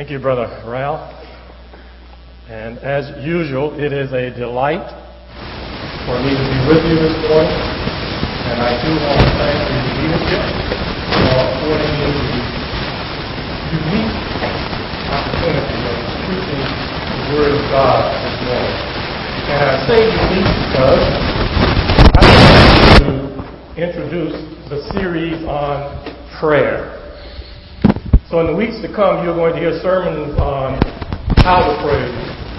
Thank you, Brother Ralph. And as usual, it is a delight for me to be with you this morning. And I do want to thank the leadership for affording me the unique opportunity of preaching the Word of God this morning. And I say unique because I like to introduce the series on prayer. So in the weeks to come, you're going to hear sermons on how to pray,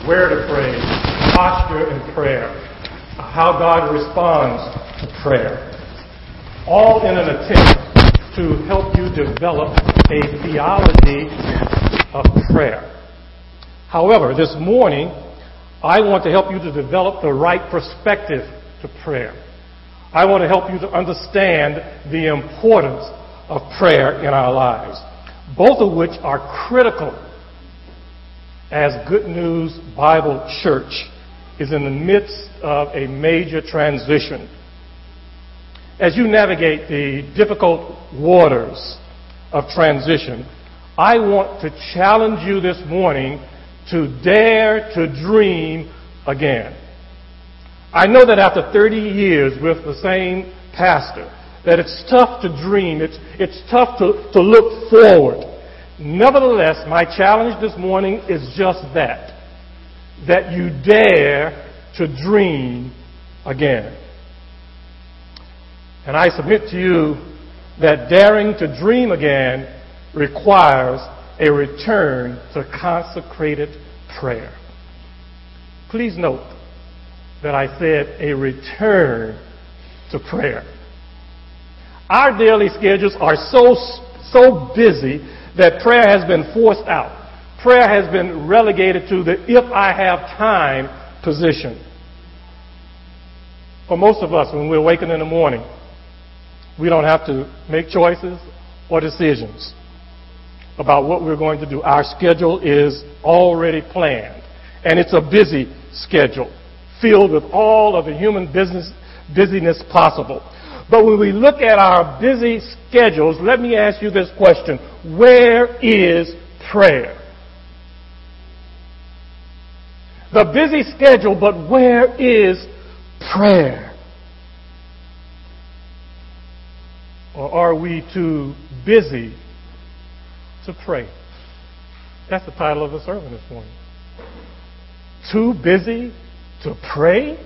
where to pray, posture in prayer, how God responds to prayer. All in an attempt to help you develop a theology of prayer. However, this morning, I want to help you to develop the right perspective to prayer. I want to help you to understand the importance of prayer in our lives both of which are critical as Good News Bible Church is in the midst of a major transition. As you navigate the difficult waters of transition, I want to challenge you this morning to dare to dream again. I know that after 30 years with the same pastor, that it's tough to dream, it's, it's tough to, to look forward. Nevertheless, my challenge this morning is just that, that you dare to dream again. And I submit to you that daring to dream again requires a return to consecrated prayer. Please note that I said a return to prayer. Our daily schedules are so, so busy that prayer has been forced out. Prayer has been relegated to the if I have time position. For most of us, when we awaken in the morning, we don't have to make choices or decisions about what we're going to do. Our schedule is already planned, and it's a busy schedule filled with all of the human business busyness possible. But when we look at our busy schedules, let me ask you this question. Where is prayer? The busy schedule, but where is prayer? Or are we too busy to pray? That's the title of the sermon this morning. Too busy to pray?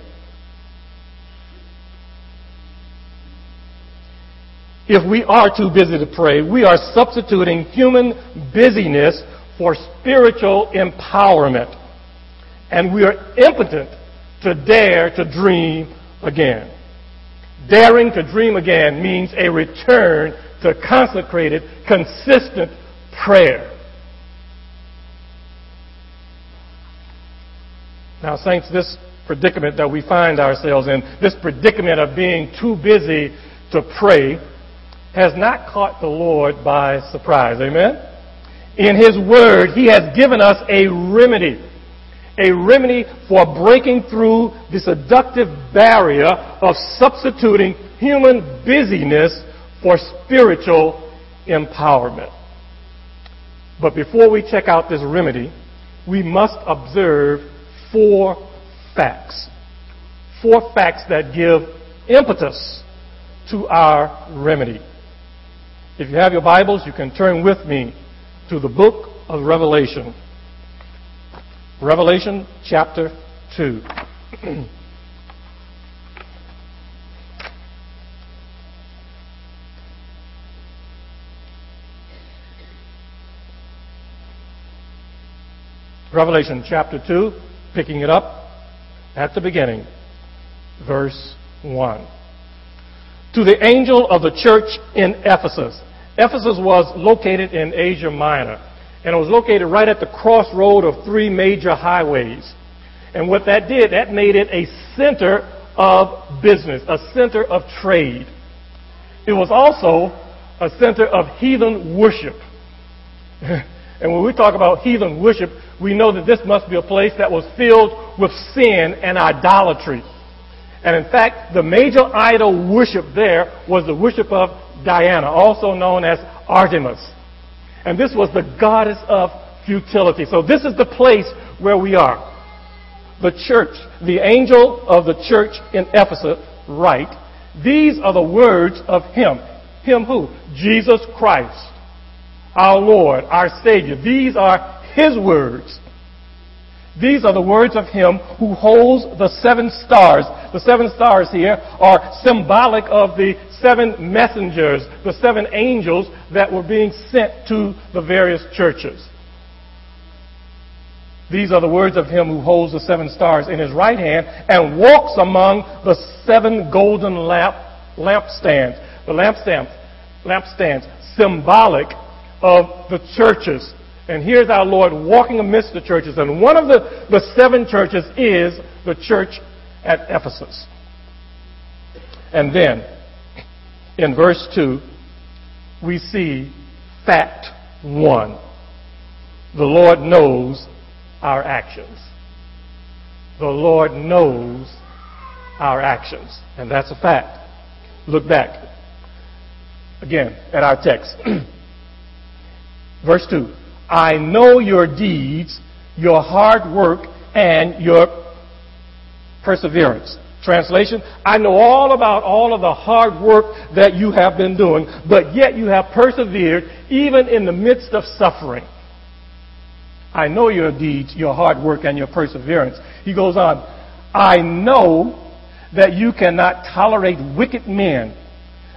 If we are too busy to pray, we are substituting human busyness for spiritual empowerment. And we are impotent to dare to dream again. Daring to dream again means a return to consecrated, consistent prayer. Now, saints, this predicament that we find ourselves in, this predicament of being too busy to pray, has not caught the Lord by surprise. Amen? In His Word, He has given us a remedy. A remedy for breaking through the seductive barrier of substituting human busyness for spiritual empowerment. But before we check out this remedy, we must observe four facts. Four facts that give impetus to our remedy. If you have your Bibles, you can turn with me to the book of Revelation. Revelation chapter 2. Revelation chapter 2, picking it up at the beginning, verse 1 to the angel of the church in Ephesus. Ephesus was located in Asia Minor, and it was located right at the crossroad of three major highways. And what that did, that made it a center of business, a center of trade. It was also a center of heathen worship. and when we talk about heathen worship, we know that this must be a place that was filled with sin and idolatry. And in fact, the major idol worship there was the worship of Diana, also known as Artemis. And this was the goddess of futility. So this is the place where we are. The church, the angel of the church in Ephesus, write, these are the words of him. Him who? Jesus Christ, our Lord, our Savior. These are his words. These are the words of him who holds the seven stars. The seven stars here are symbolic of the seven messengers, the seven angels that were being sent to the various churches. These are the words of him who holds the seven stars in his right hand and walks among the seven golden lamp, lampstands. The lampstands, lampstands, symbolic of the churches. And here's our Lord walking amidst the churches. And one of the, the seven churches is the church at Ephesus. And then, in verse 2, we see fact one. The Lord knows our actions. The Lord knows our actions. And that's a fact. Look back again at our text. Verse 2 I know your deeds, your hard work, and your perseverance. Translation, I know all about all of the hard work that you have been doing, but yet you have persevered even in the midst of suffering. I know your deeds, your hard work, and your perseverance. He goes on, I know that you cannot tolerate wicked men,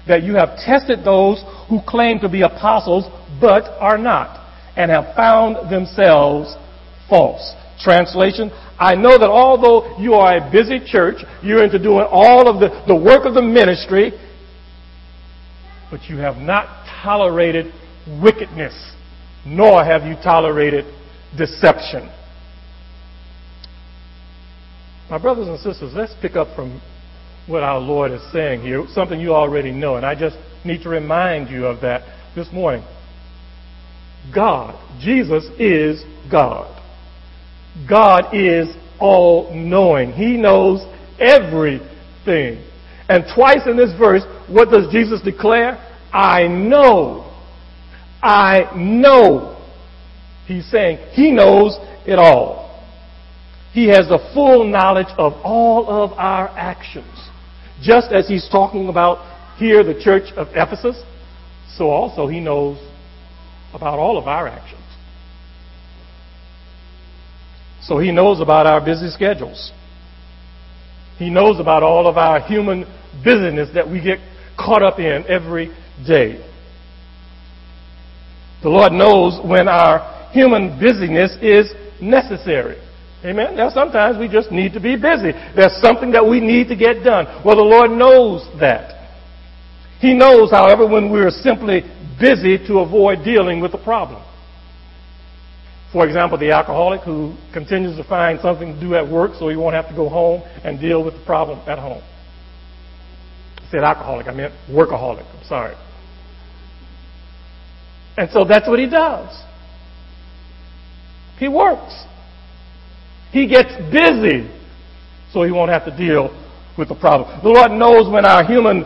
that you have tested those who claim to be apostles but are not, and have found themselves false. Translation, I know that although you are a busy church, you're into doing all of the, the work of the ministry, but you have not tolerated wickedness, nor have you tolerated deception. My brothers and sisters, let's pick up from what our Lord is saying here, something you already know, and I just need to remind you of that this morning. God, Jesus is God. God is all knowing. He knows everything. And twice in this verse, what does Jesus declare? I know. I know He's saying he knows it all. He has the full knowledge of all of our actions. Just as he's talking about here the church of Ephesus, so also he knows about all of our actions. So he knows about our busy schedules. He knows about all of our human busyness that we get caught up in every day. The Lord knows when our human busyness is necessary. Amen. Now sometimes we just need to be busy. There's something that we need to get done. Well, the Lord knows that. He knows, however, when we're simply busy to avoid dealing with the problem. For example, the alcoholic who continues to find something to do at work so he won't have to go home and deal with the problem at home. I said alcoholic, I meant workaholic. I'm sorry. And so that's what he does. He works. He gets busy so he won't have to deal with the problem. The Lord knows when our human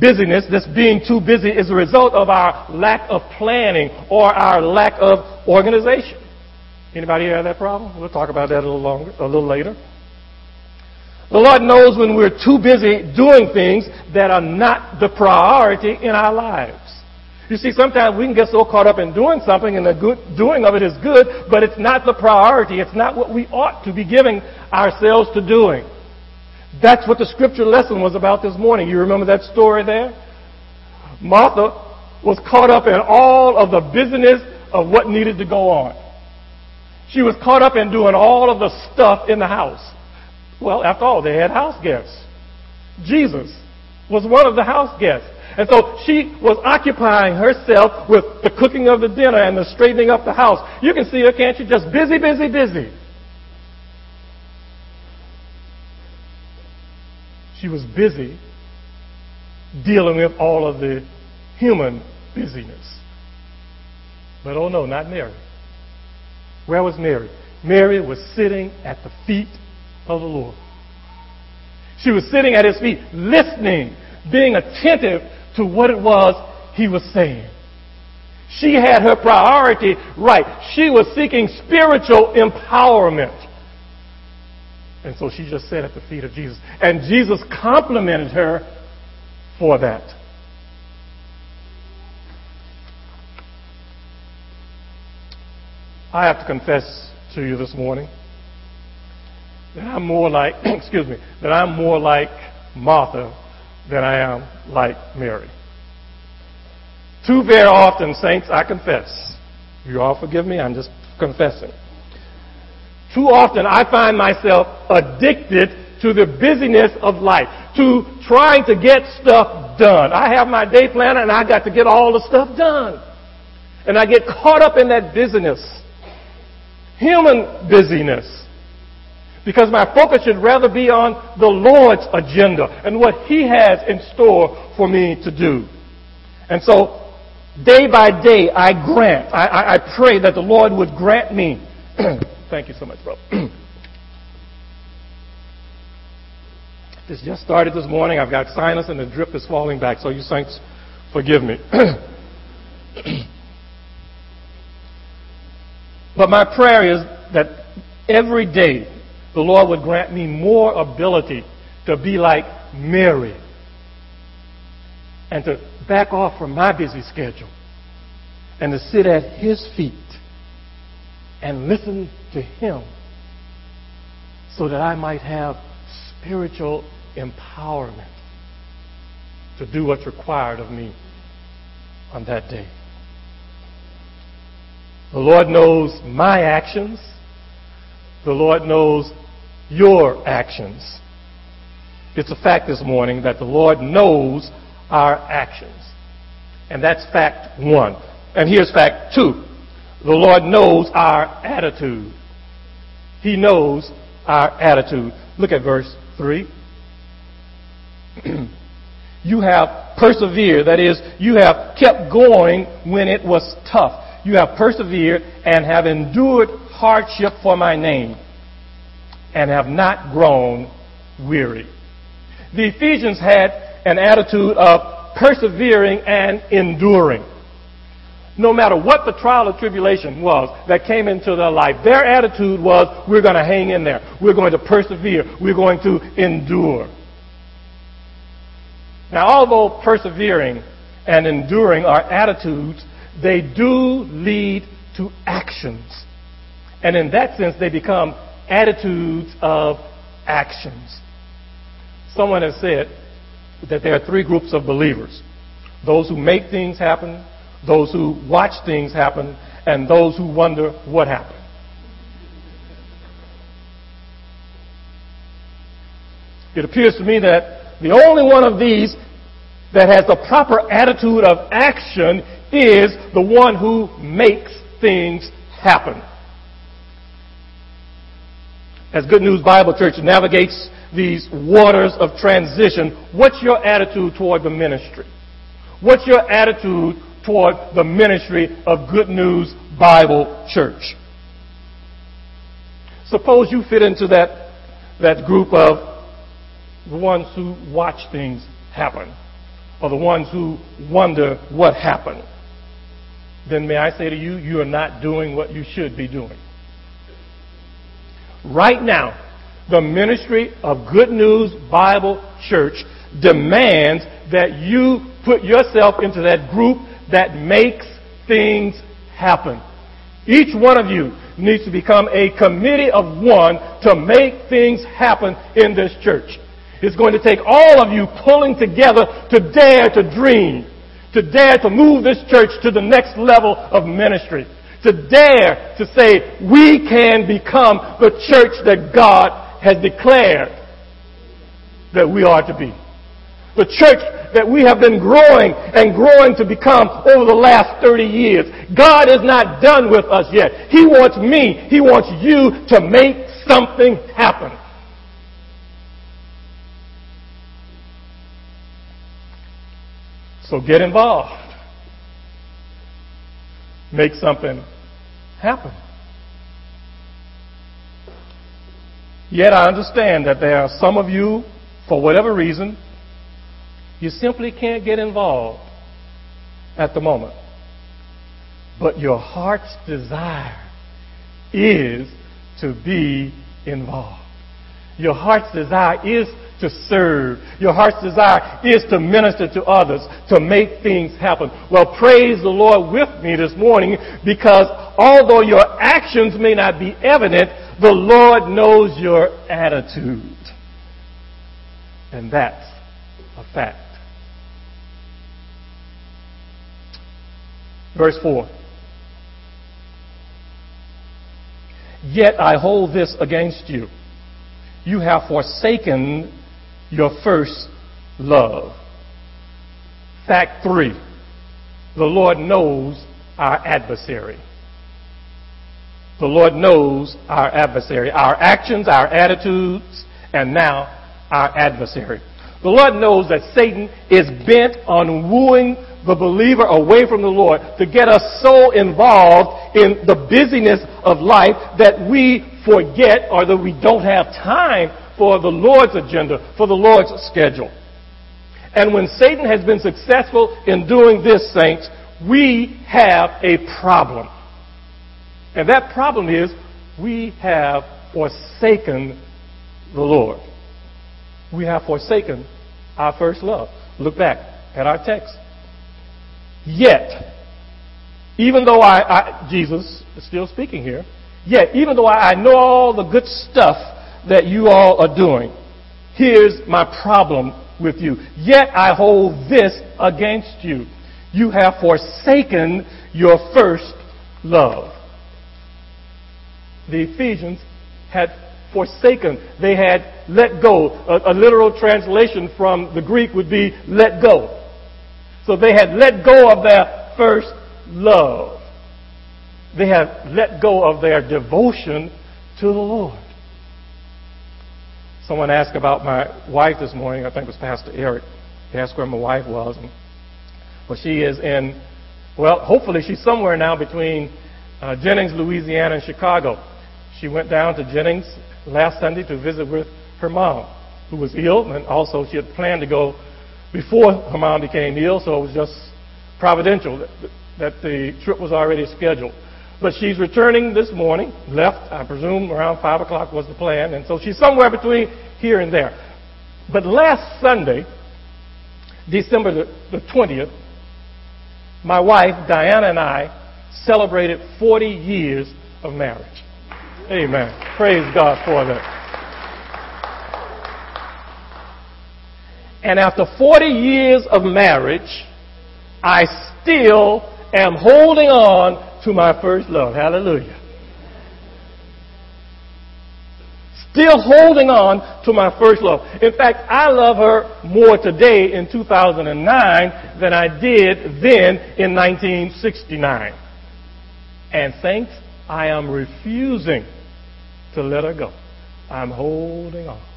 busyness, this being too busy, is a result of our lack of planning or our lack of organization. Anybody have that problem? We'll talk about that a little longer, a little later. The Lord knows when we're too busy doing things that are not the priority in our lives. You see, sometimes we can get so caught up in doing something and the good, doing of it is good, but it's not the priority. It's not what we ought to be giving ourselves to doing. That's what the scripture lesson was about this morning. You remember that story there? Martha was caught up in all of the business of what needed to go on. She was caught up in doing all of the stuff in the house. Well, after all, they had house guests. Jesus was one of the house guests. And so she was occupying herself with the cooking of the dinner and the straightening up the house. You can see her, can't you? Just busy, busy, busy. She was busy dealing with all of the human busyness. But oh no, not Mary. Where was Mary? Mary was sitting at the feet of the Lord. She was sitting at his feet, listening, being attentive to what it was he was saying. She had her priority right. She was seeking spiritual empowerment. And so she just sat at the feet of Jesus. And Jesus complimented her for that. I have to confess to you this morning that I'm more like, excuse me, that I'm more like Martha than I am like Mary. Too very often, saints, I confess. You all forgive me, I'm just confessing. Too often I find myself addicted to the busyness of life, to trying to get stuff done. I have my day planner and I got to get all the stuff done. And I get caught up in that busyness. Human busyness. Because my focus should rather be on the Lord's agenda and what He has in store for me to do. And so, day by day, I grant, I, I, I pray that the Lord would grant me. Thank you so much, bro. this just started this morning. I've got sinus and the drip is falling back, so you saints, forgive me. but my prayer is that every day the Lord would grant me more ability to be like Mary and to back off from my busy schedule and to sit at His feet and listen to Him so that I might have spiritual empowerment to do what's required of me on that day. The Lord knows my actions. The Lord knows your actions. It's a fact this morning that the Lord knows our actions. And that's fact one. And here's fact two. The Lord knows our attitude. He knows our attitude. Look at verse 3. you have persevered. That is, you have kept going when it was tough. You have persevered and have endured hardship for my name and have not grown weary. The Ephesians had an attitude of persevering and enduring. No matter what the trial or tribulation was that came into their life, their attitude was, we're going to hang in there. We're going to persevere. We're going to endure. Now, although persevering and enduring are attitudes, they do lead to actions. And in that sense, they become attitudes of actions. Someone has said that there are three groups of believers those who make things happen, those who watch things happen, and those who wonder what happened. It appears to me that the only one of these that has the proper attitude of action is the one who makes things happen as Good News Bible Church navigates these waters of transition, what's your attitude toward the ministry? What's your attitude toward the ministry of Good News Bible Church? Suppose you fit into that, that group of the ones who watch things happen or the ones who wonder what happened. Then may I say to you, you are not doing what you should be doing. Right now, the ministry of Good News Bible Church demands that you put yourself into that group that makes things happen. Each one of you needs to become a committee of one to make things happen in this church. It's going to take all of you pulling together to dare to dream, to dare to move this church to the next level of ministry to dare to say we can become the church that God has declared that we are to be. The church that we have been growing and growing to become over the last 30 years. God is not done with us yet. He wants me, He wants you to make something happen. So get involved. Make something happen. Yet I understand that there are some of you, for whatever reason, you simply can't get involved at the moment. but your heart's desire is to be involved. Your heart's desire is to serve. Your heart's desire is to minister to others, to make things happen. Well, praise the Lord with me this morning because although your actions may not be evident, the Lord knows your attitude. And that's a fact. Verse 4. Yet I hold this against you. You have forsaken your first love. Fact three. The Lord knows our adversary. The Lord knows our adversary, our actions, our attitudes, and now our adversary. The Lord knows that Satan is bent on wooing the believer away from the Lord to get us so involved in the busyness of life that we forget or that we don't have time for the Lord's agenda, for the Lord's schedule. And when Satan has been successful in doing this, saints, we have a problem. And that problem is we have forsaken the Lord. We have forsaken our first love. Look back at our text. Yet, even though I, I Jesus is still speaking here, yet, even though I, I know all the good stuff that you all are doing, here's my problem with you. Yet I hold this against you. You have forsaken your first love. The Ephesians had forsaken. They had let go. A, a, literal translation from the Greek would be let go. So they had let go of their first love. They had let go of their devotion to the Lord. Someone asked about my wife this morning. I think it was Pastor Eric. He asked where my wife was. And, well, she is in, well, hopefully she's somewhere now between uh, Jennings, Louisiana, and Chicago. She went down to Jennings last Sunday to visit with her mom, who was ill, and also she had planned to go before her mom became ill, so it was just providential that, that the trip was already scheduled. But she's returning this morning, left, I presume, around 5 o'clock was the plan, and so she's somewhere between here and there. But last Sunday, December the, the 20th, my wife, Diana, and I celebrated 40 years of marriage. Amen. Praise God for that. And after 40 years of marriage, I still am holding on to my first love. Hallelujah. Still holding on to my first love. In fact, I love her more today in 2009 than I did then in 1969. And thanks, I am refusing to let her go. I'm holding on.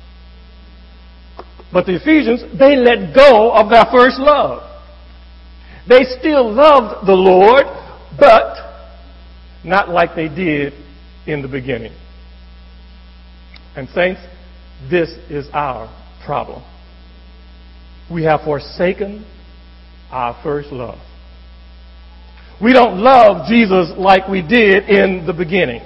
But the Ephesians, they let go of their first love. They still loved the Lord, but not like they did in the beginning. And saints, this is our problem. We have forsaken our first love. We don't love Jesus like we did in the beginning.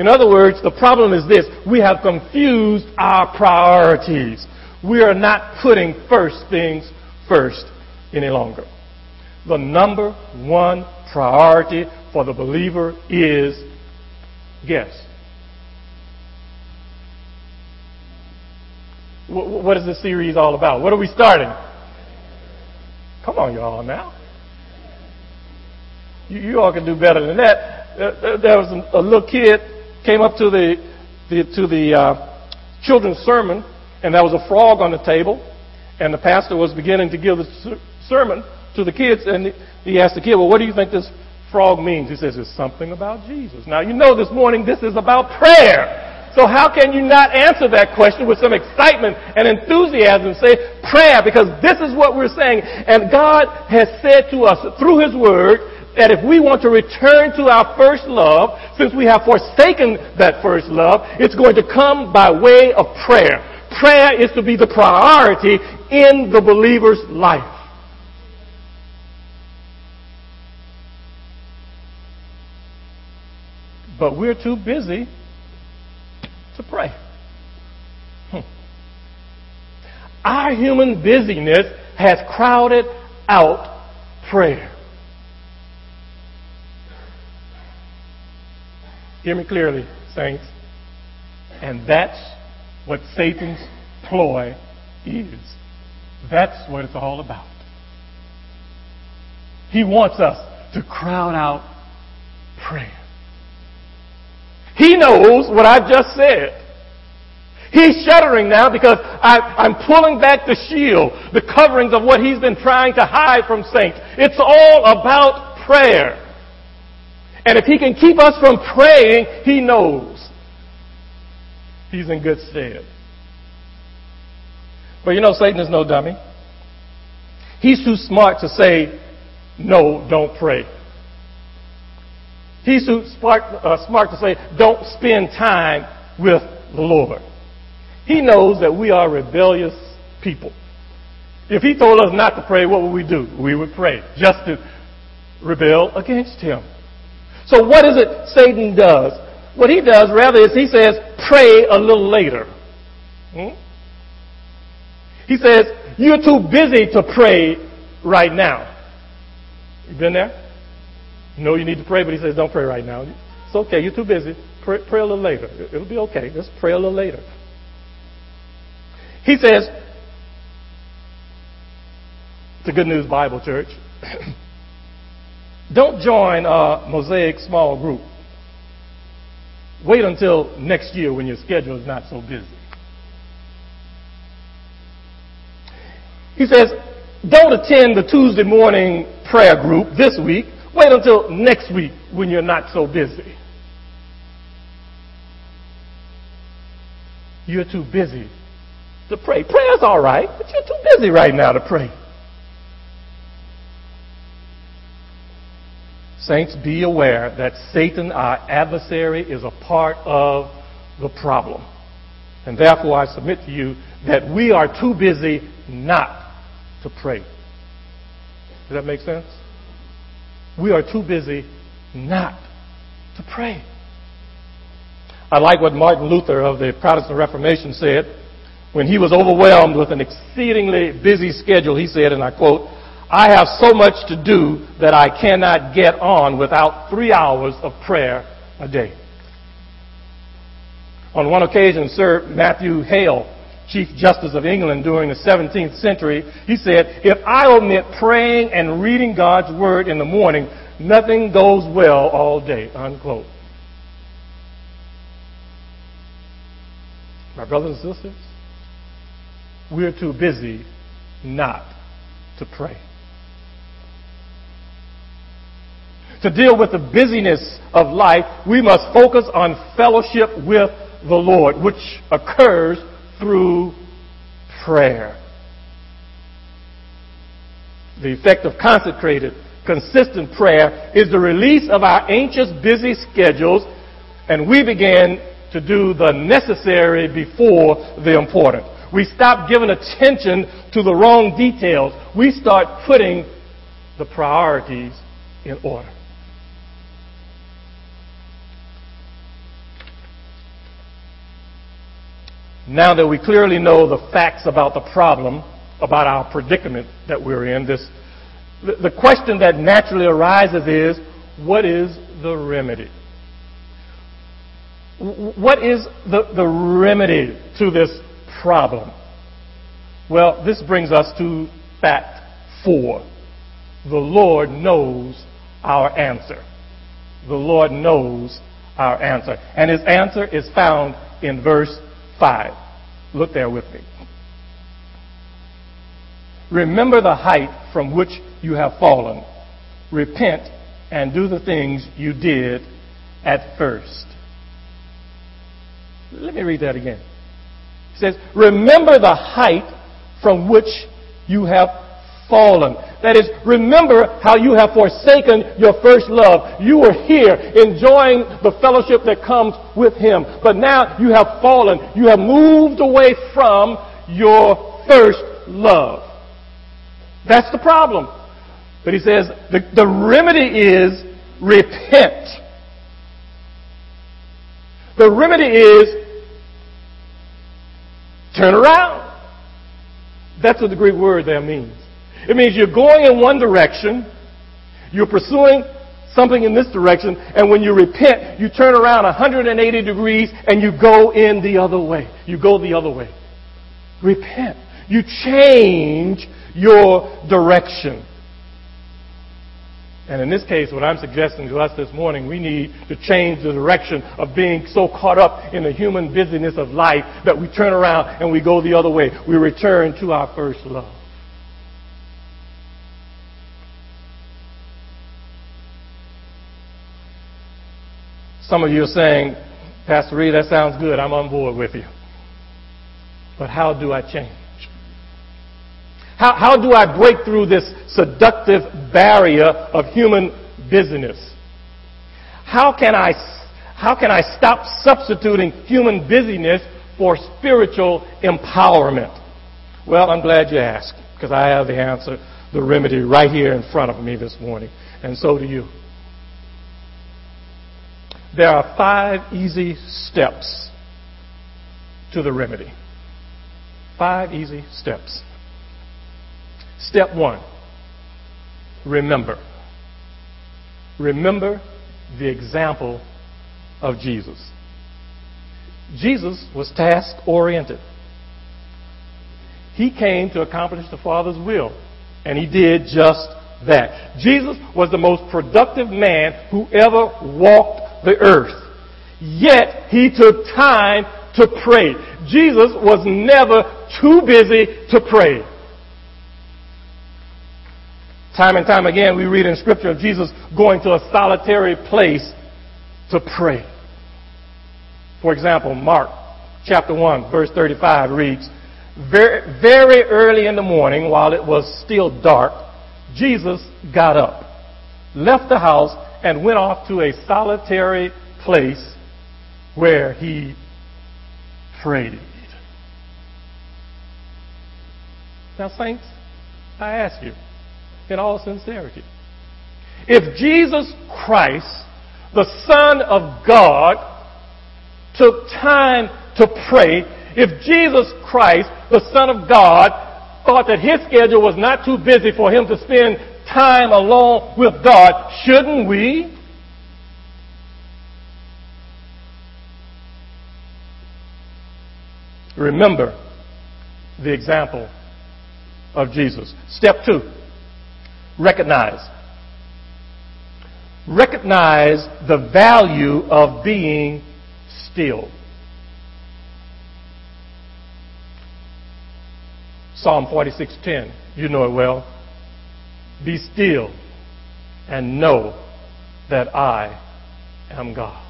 In other words, the problem is this. We have confused our priorities. We are not putting first things first any longer. The number one priority for the believer is, guess. What is this series all about? What are we starting? Come on, y'all, now. You, you all can do better than that. There was a little kid came up to the, the to the uh, children's sermon, and there was a frog on the table, and the pastor was beginning to give the sermon to the kids, and he asked the kid, "Well, what do you think this frog means?" He says, "It's something about Jesus." Now, you know, this morning this is about prayer. So how can you not answer that question with some excitement and enthusiasm? Say prayer, because this is what we're saying. And God has said to us through His Word that if we want to return to our first love, since we have forsaken that first love, it's going to come by way of prayer. Prayer is to be the priority in the believer's life. but we're too busy to pray. Hmm. Our human busyness has crowded out prayer. Hear me clearly, saints. And that's what Satan's ploy is. That's what it's all about. He wants us to crowd out prayer. He knows what I've just said. He's shuddering now because I, am pulling back the shield, the coverings of what he's been trying to hide from saints. It's all about prayer. And if he can keep us from praying, he knows he's in good stead. But you know, Satan is no dummy. He's too smart to say, no, don't pray. He's too smart, uh, smart to say, don't spend time with the Lord. He knows that we are rebellious people. If he told us not to pray, what would we do? We would pray, just to rebel against him. So what is it Satan does? What he does, rather, is he says, pray a little later. Hmm? He says, you're too busy to pray right now. You been there? You know you need to pray, but he says, don't pray right now. It's okay. You're too busy. Pray, pray a little later. It'll be okay. Just pray a little later. He says, it's a Good News Bible Church. don't join a Mosaic small group. Wait until next year when your schedule is not so busy. He says, don't attend the Tuesday morning prayer group this week. Wait until next week when you're not so busy. You're too busy to pray. Prayer's all right, but you're too busy right now to pray. Saints, be aware that Satan, our adversary, is a part of the problem. And therefore, I submit to you that we are too busy not to pray. Does that make sense? We are too busy not to pray. I like what Martin Luther of the Protestant Reformation said. When he was overwhelmed with an exceedingly busy schedule, he said, and I quote, I have so much to do that I cannot get on without three hours of prayer a day. On one occasion, Sir Matthew Hale Chief Justice of England during the 17th century, he said, If I omit praying and reading God's Word in the morning, nothing goes well all day. Unquote. My brothers and sisters, we're too busy not to pray. To deal with the busyness of life, we must focus on fellowship with the Lord, which occurs through prayer. The effect of consecrated, consistent prayer is the release of our anxious, busy schedules, and we begin to do the necessary before the important. We stop giving attention to the wrong details. We start putting the priorities in order. Now that we clearly know the facts about the problem, about our predicament that we're in, this, the, question that naturally arises is, what is the remedy? What is the, the remedy to this problem? Well, this brings us to fact four. The Lord knows our answer. The Lord knows our answer. And his answer is found in verse 5. Look there with me. Remember the height from which you have fallen. Repent and do the things you did at first. Let me read that again. It says, Remember the height from which you have fallen. That is, remember how you have forsaken your first love. You were here enjoying the fellowship that comes with Him. But now you have fallen. You have moved away from your first love. That's the problem. But he says the, the remedy is repent. The remedy is turn around. That's what the Greek word there means. It means you're going in one direction, you're pursuing something in this direction, and when you repent, you turn around 180 degrees and you go in the other way. You go the other way. Repent. You change your direction. And in this case, what I'm suggesting to us this morning, we need to change the direction of being so caught up in the human busyness of life that we turn around and we go the other way. We return to our first love. Some of you are saying, Pastor Reed, that sounds good. I'm on board with you. But how do I change? How, how do I break through this seductive barrier of human busyness? How can I, how can I stop substituting human busyness for spiritual empowerment? Well, I'm glad you asked because I have the answer, the remedy right here in front of me this morning. And so do you. There are five easy steps to the remedy. Five easy steps. Step one remember. Remember the example of Jesus. Jesus was task oriented. He came to accomplish the Father's will, and he did just that. Jesus was the most productive man who ever walked the earth. Yet he took time to pray. Jesus was never too busy to pray. Time and time again, we read in Scripture of Jesus going to a solitary place to pray. For example, Mark chapter 1, verse 35 reads, very, very early in the morning, while it was still dark, Jesus got up, left the house, and went off to a solitary place where he prayed. Now, saints, I ask you, in all sincerity. If Jesus Christ, the Son of God, took time to pray, if Jesus Christ, the Son of God, thought that his schedule was not too busy for him to spend time alone with God, shouldn't we? Remember the example of Jesus. Step two recognize. Recognize the value of being still. Psalm 46:10, you know it well. Be still and know that I am God.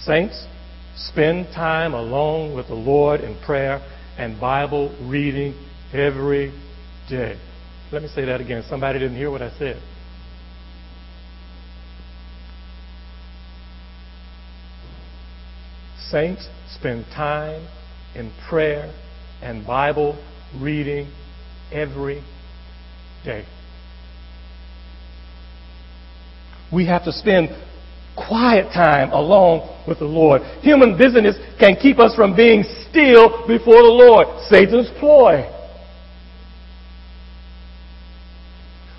Saints, spend time alone with the Lord in prayer and Bible reading every day. Let me say that again. Somebody didn't hear what I said. Saints, spend time in prayer and Bible reading every day. We have to spend quiet time alone with the Lord. Human busyness can keep us from being still before the Lord. Satan's ploy.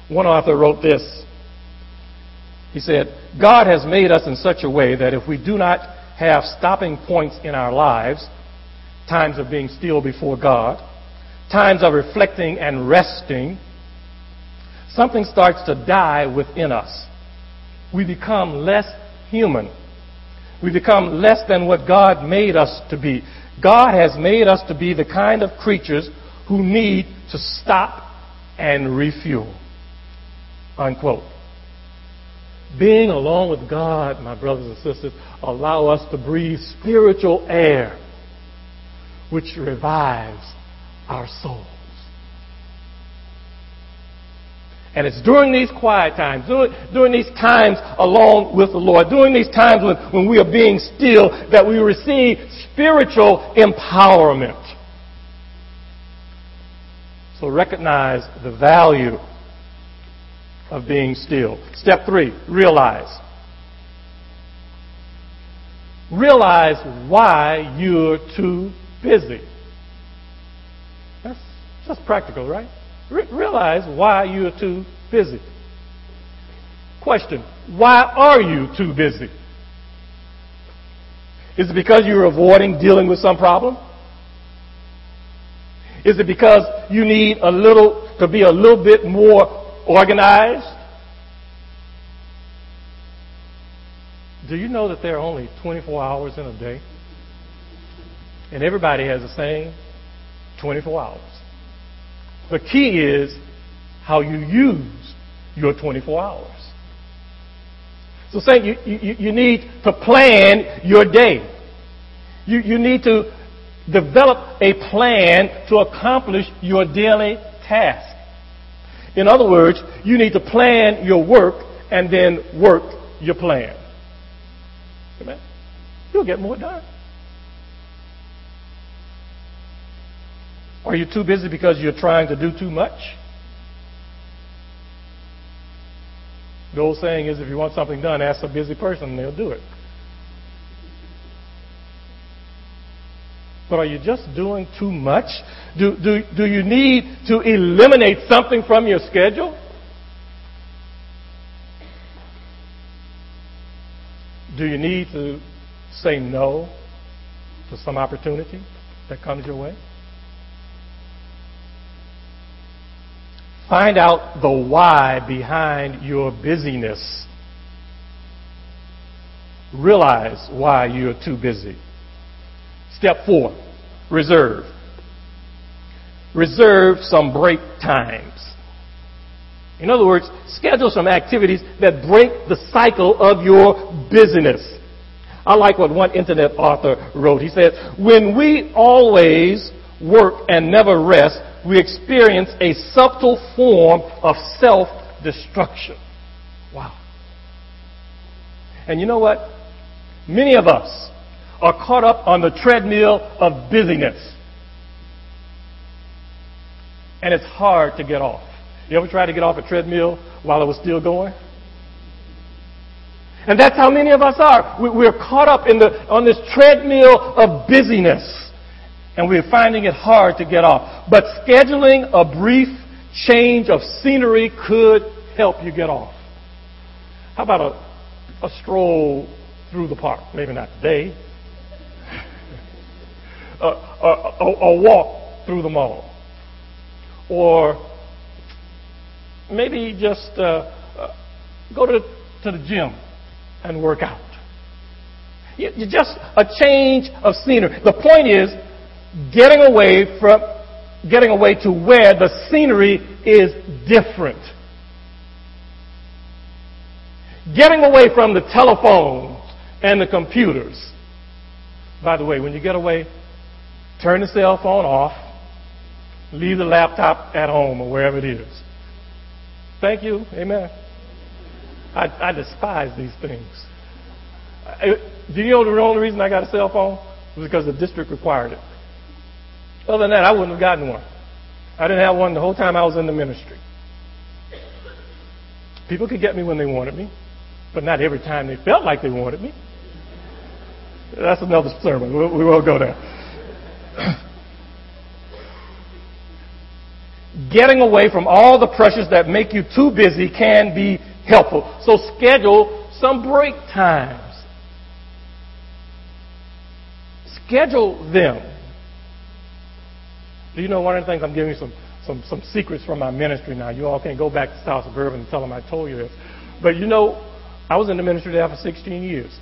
One author wrote this. He said, God has made us in such a way that if we do not have stopping points in our lives, times of being still before God, times of reflecting and resting, something starts to die within us. We become less human. We become less than what God made us to be. God has made us to be the kind of creatures who need to stop and refuel. Unquote. Being alone with God, my brothers and sisters, allow us to breathe spiritual air which revives our souls. And it's during these quiet times, during, during these times alone with the Lord, during these times when, when we are being still, that we receive spiritual empowerment. So recognize the value of being still. Step three, realize. realize why you're too busy. That's just practical, right? Re- realize why you're too busy. Question Why are you too busy? Is it because you're avoiding dealing with some problem? Is it because you need a little to be a little bit more organized? Do you know that there are only 24 hours in a day? And everybody has the same 24 hours. The key is how you use your 24 hours. So, saying you, you, you need to plan your day. You, you need to develop a plan to accomplish your daily task. In other words, you need to plan your work and then work your plan. Amen. You'll get more done. Are you too busy because you're trying to do too much? The old saying is if you want something done, ask a busy person and they'll do it. But are you just doing too much? Do, do, do you need to eliminate something from your schedule? Do you need to say no to some opportunity that comes your way? Find out the why behind your busyness. Realize why you're too busy. Step four, reserve. Reserve some break times. In other words, schedule some activities that break the cycle of your busyness. I like what one internet author wrote. He said, when we always work and never rest, we experience a subtle form of self-destruction. Wow. And you know what? Many of us are caught up on the treadmill of busyness. And it's hard to get off. You ever try to get off a treadmill while it was still going? And that's how many of us are. We're caught up in the, on this treadmill of busyness and we're finding it hard to get off. But scheduling a brief change of scenery could help you get off. How about a, a stroll through the park? Maybe not today. a, a, a, walk through the mall. Or maybe just uh, uh, go to, to the gym and work out. You, you just a change of scenery. The point is, getting away from getting away to where the scenery is different. Getting away from the telephones and the computers. By the way, when you get away, turn the cell phone off, leave the laptop at home or wherever it is. Thank you. Amen. I, I despise these things. I, do you know the only reason I got a cell phone? was because the district required it. Other than that, I wouldn't have gotten one. I didn't have one the whole time I was in the ministry. People could get me when they wanted me, but not every time they felt like they wanted me. That's another sermon. We won't go there. Getting away from all the pressures that make you too busy can be helpful. So schedule some break times. Schedule them. Do you know one of the things I'm giving you some, some, some secrets from my ministry now? You all can't go back to South Suburban and tell them I told you this. But you know, I was in the ministry there for 16 years.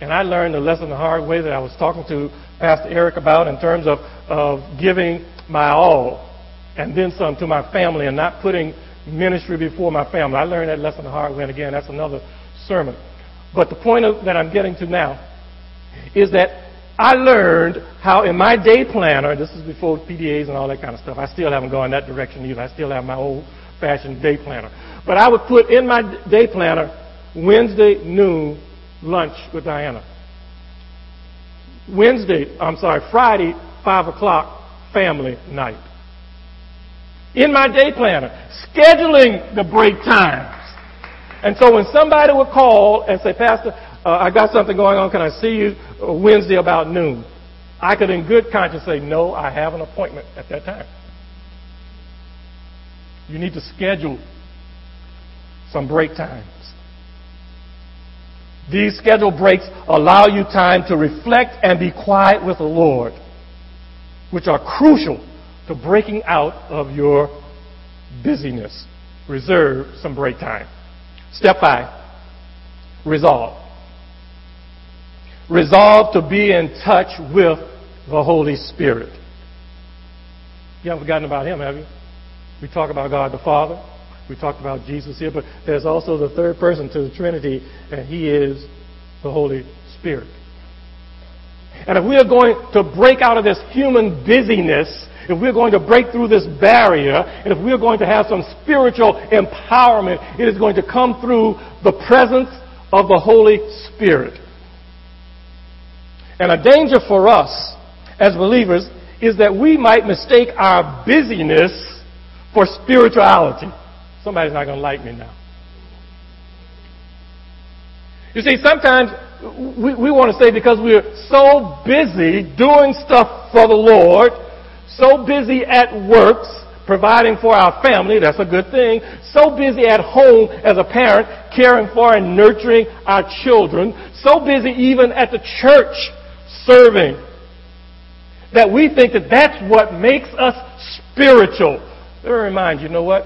And I learned the lesson the hard way that I was talking to Pastor Eric about in terms of, of giving my all and then some to my family and not putting ministry before my family. I learned that lesson the hard way, and again, that's another sermon. But the point of, that I'm getting to now is that I learned how in my day planner, this is before PDAs and all that kind of stuff. I still haven't gone that direction either. I still have my old fashioned day planner. But I would put in my day planner Wednesday noon lunch with Diana. Wednesday, I'm sorry, Friday, 5 o'clock, family night. In my day planner, scheduling the break times. And so when somebody would call and say, Pastor, uh, I got something going on. Can I see you Wednesday about noon? I could, in good conscience, say, no, I have an appointment at that time. You need to schedule some break times. These scheduled breaks allow you time to reflect and be quiet with the Lord, which are crucial to breaking out of your busyness. Reserve some break time. Step five resolve. Resolve to be in touch with the Holy Spirit. You haven't forgotten about Him, have you? We talk about God the Father. We talked about Jesus here, but there's also the third person to the Trinity, and He is the Holy Spirit. And if we are going to break out of this human busyness, if we're going to break through this barrier, and if we're going to have some spiritual empowerment, it is going to come through the presence of the Holy Spirit. And a danger for us as believers is that we might mistake our busyness for spirituality. Somebody's not going to like me now. You see, sometimes we, we want to say because we're so busy doing stuff for the Lord, so busy at works, providing for our family, that's a good thing, so busy at home as a parent, caring for and nurturing our children, so busy even at the church serving, that we think that that's what makes us spiritual. Let me remind you, you know what?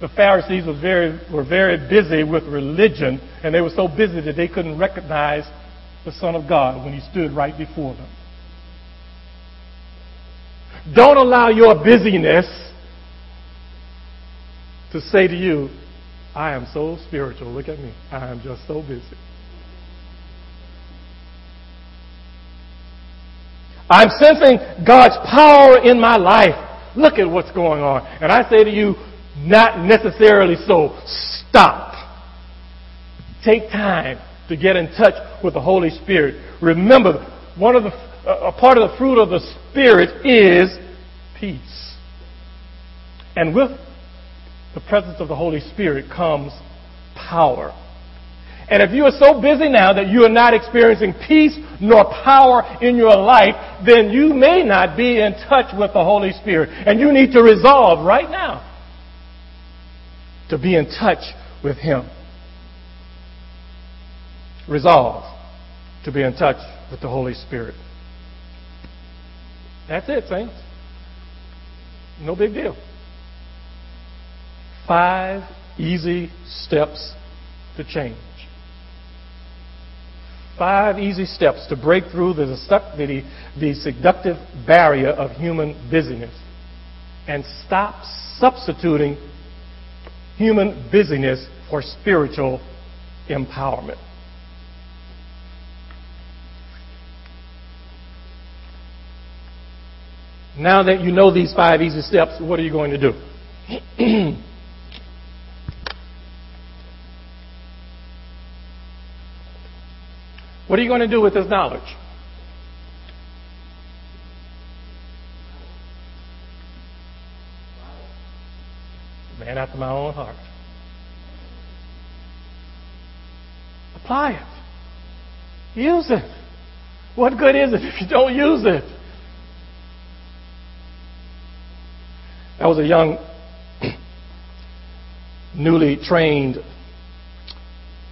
The Pharisees was very, were very busy with religion, and they were so busy that they couldn't recognize the Son of God when he stood right before them. Don't allow your busyness to say to you, I am so spiritual. Look at me. I am just so busy. I'm sensing God's power in my life. Look at what's going on. And I say to you, not necessarily so. Stop. Take time to get in touch with the Holy Spirit. Remember, one of the, a part of the fruit of the Spirit is peace. And with the presence of the Holy Spirit comes power. And if you are so busy now that you are not experiencing peace nor power in your life, then you may not be in touch with the Holy Spirit. And you need to resolve right now to be in touch with Him. Resolve to be in touch with the Holy Spirit. That's it, saints. No big deal. Five easy steps to change. Five easy steps to break through the, the, the seductive barrier of human busyness and stop substituting human busyness for spiritual empowerment. Now that you know these five easy steps, what are you going to do? what are you going to do with this knowledge? Man after my own heart. Apply it. Use it. What good is it if you don't use it? I was a young, newly trained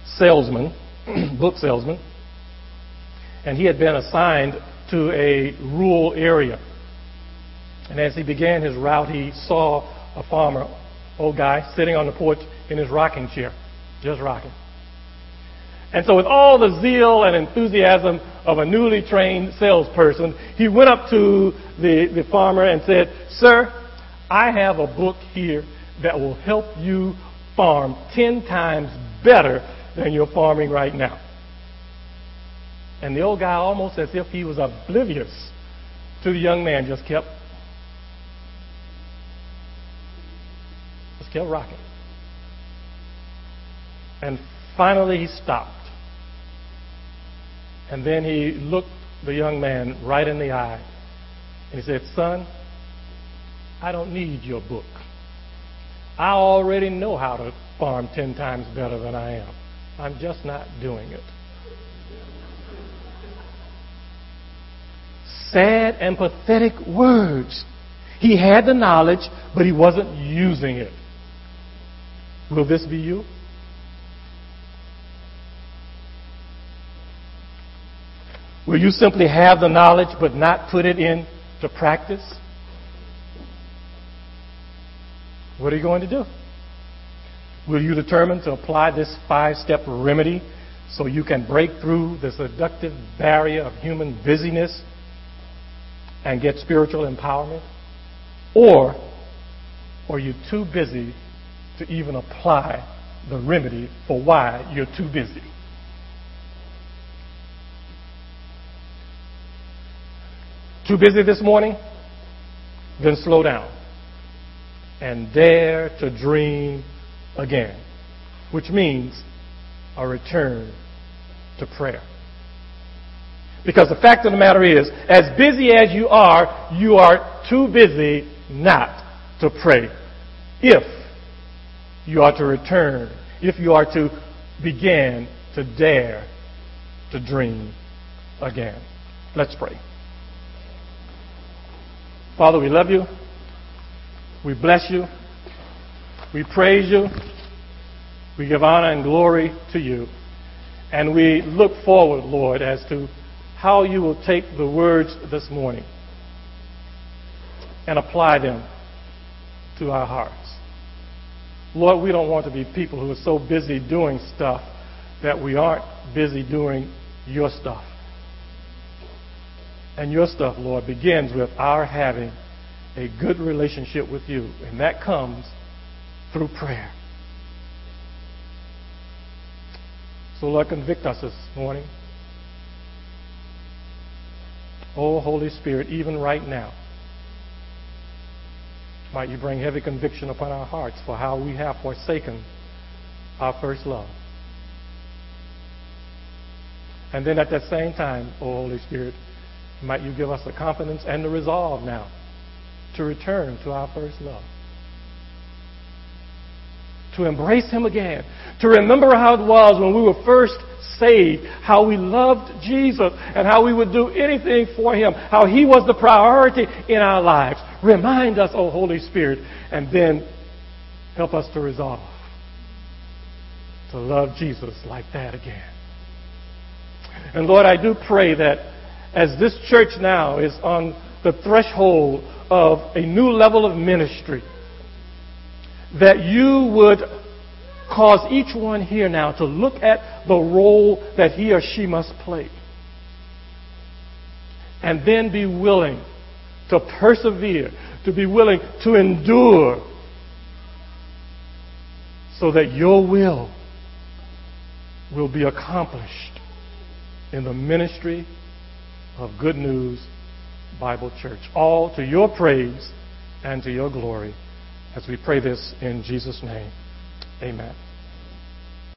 salesman, book salesman, and he had been assigned to a rural area. And as he began his route, he saw a farmer, old guy, sitting on the porch in his rocking chair, just rocking. And so, with all the zeal and enthusiasm of a newly trained salesperson, he went up to the, the farmer and said, Sir, I have a book here that will help you farm 10 times better than you're farming right now. And the old guy, almost as if he was oblivious to the young man, just kept just kept rocking. And finally he stopped. And then he looked the young man right in the eye and he said, Son, I don't need your book. I already know how to farm 10 times better than I am. I'm just not doing it. Sad and pathetic words. He had the knowledge, but he wasn't using it. Will this be you? Will you simply have the knowledge but not put it into practice? What are you going to do? Will you determine to apply this five step remedy so you can break through the seductive barrier of human busyness and get spiritual empowerment? Or are you too busy to even apply the remedy for why you're too busy? Too busy this morning? Then slow down and dare to dream again, which means a return to prayer. Because the fact of the matter is, as busy as you are, you are too busy not to pray. If you are to return, if you are to begin to dare to dream again. Let's pray. Father, we love you. We bless you. We praise you. We give honor and glory to you. And we look forward, Lord, as to how you will take the words this morning and apply them to our hearts. Lord, we don't want to be people who are so busy doing stuff that we aren't busy doing your stuff. And your stuff, Lord, begins with our having a good relationship with you, and that comes through prayer. So, Lord, convict us this morning. Oh, Holy Spirit, even right now, might you bring heavy conviction upon our hearts for how we have forsaken our first love. And then at that same time, oh Holy Spirit, might you give us the confidence and the resolve now to return to our first love. To embrace Him again. To remember how it was when we were first saved, how we loved Jesus, and how we would do anything for Him, how He was the priority in our lives. Remind us, O Holy Spirit, and then help us to resolve to love Jesus like that again. And Lord, I do pray that as this church now is on the threshold of a new level of ministry, that you would cause each one here now to look at the role that he or she must play. And then be willing to persevere, to be willing to endure, so that your will will be accomplished in the ministry of Good News Bible Church. All to your praise and to your glory as we pray this in Jesus' name. Amen.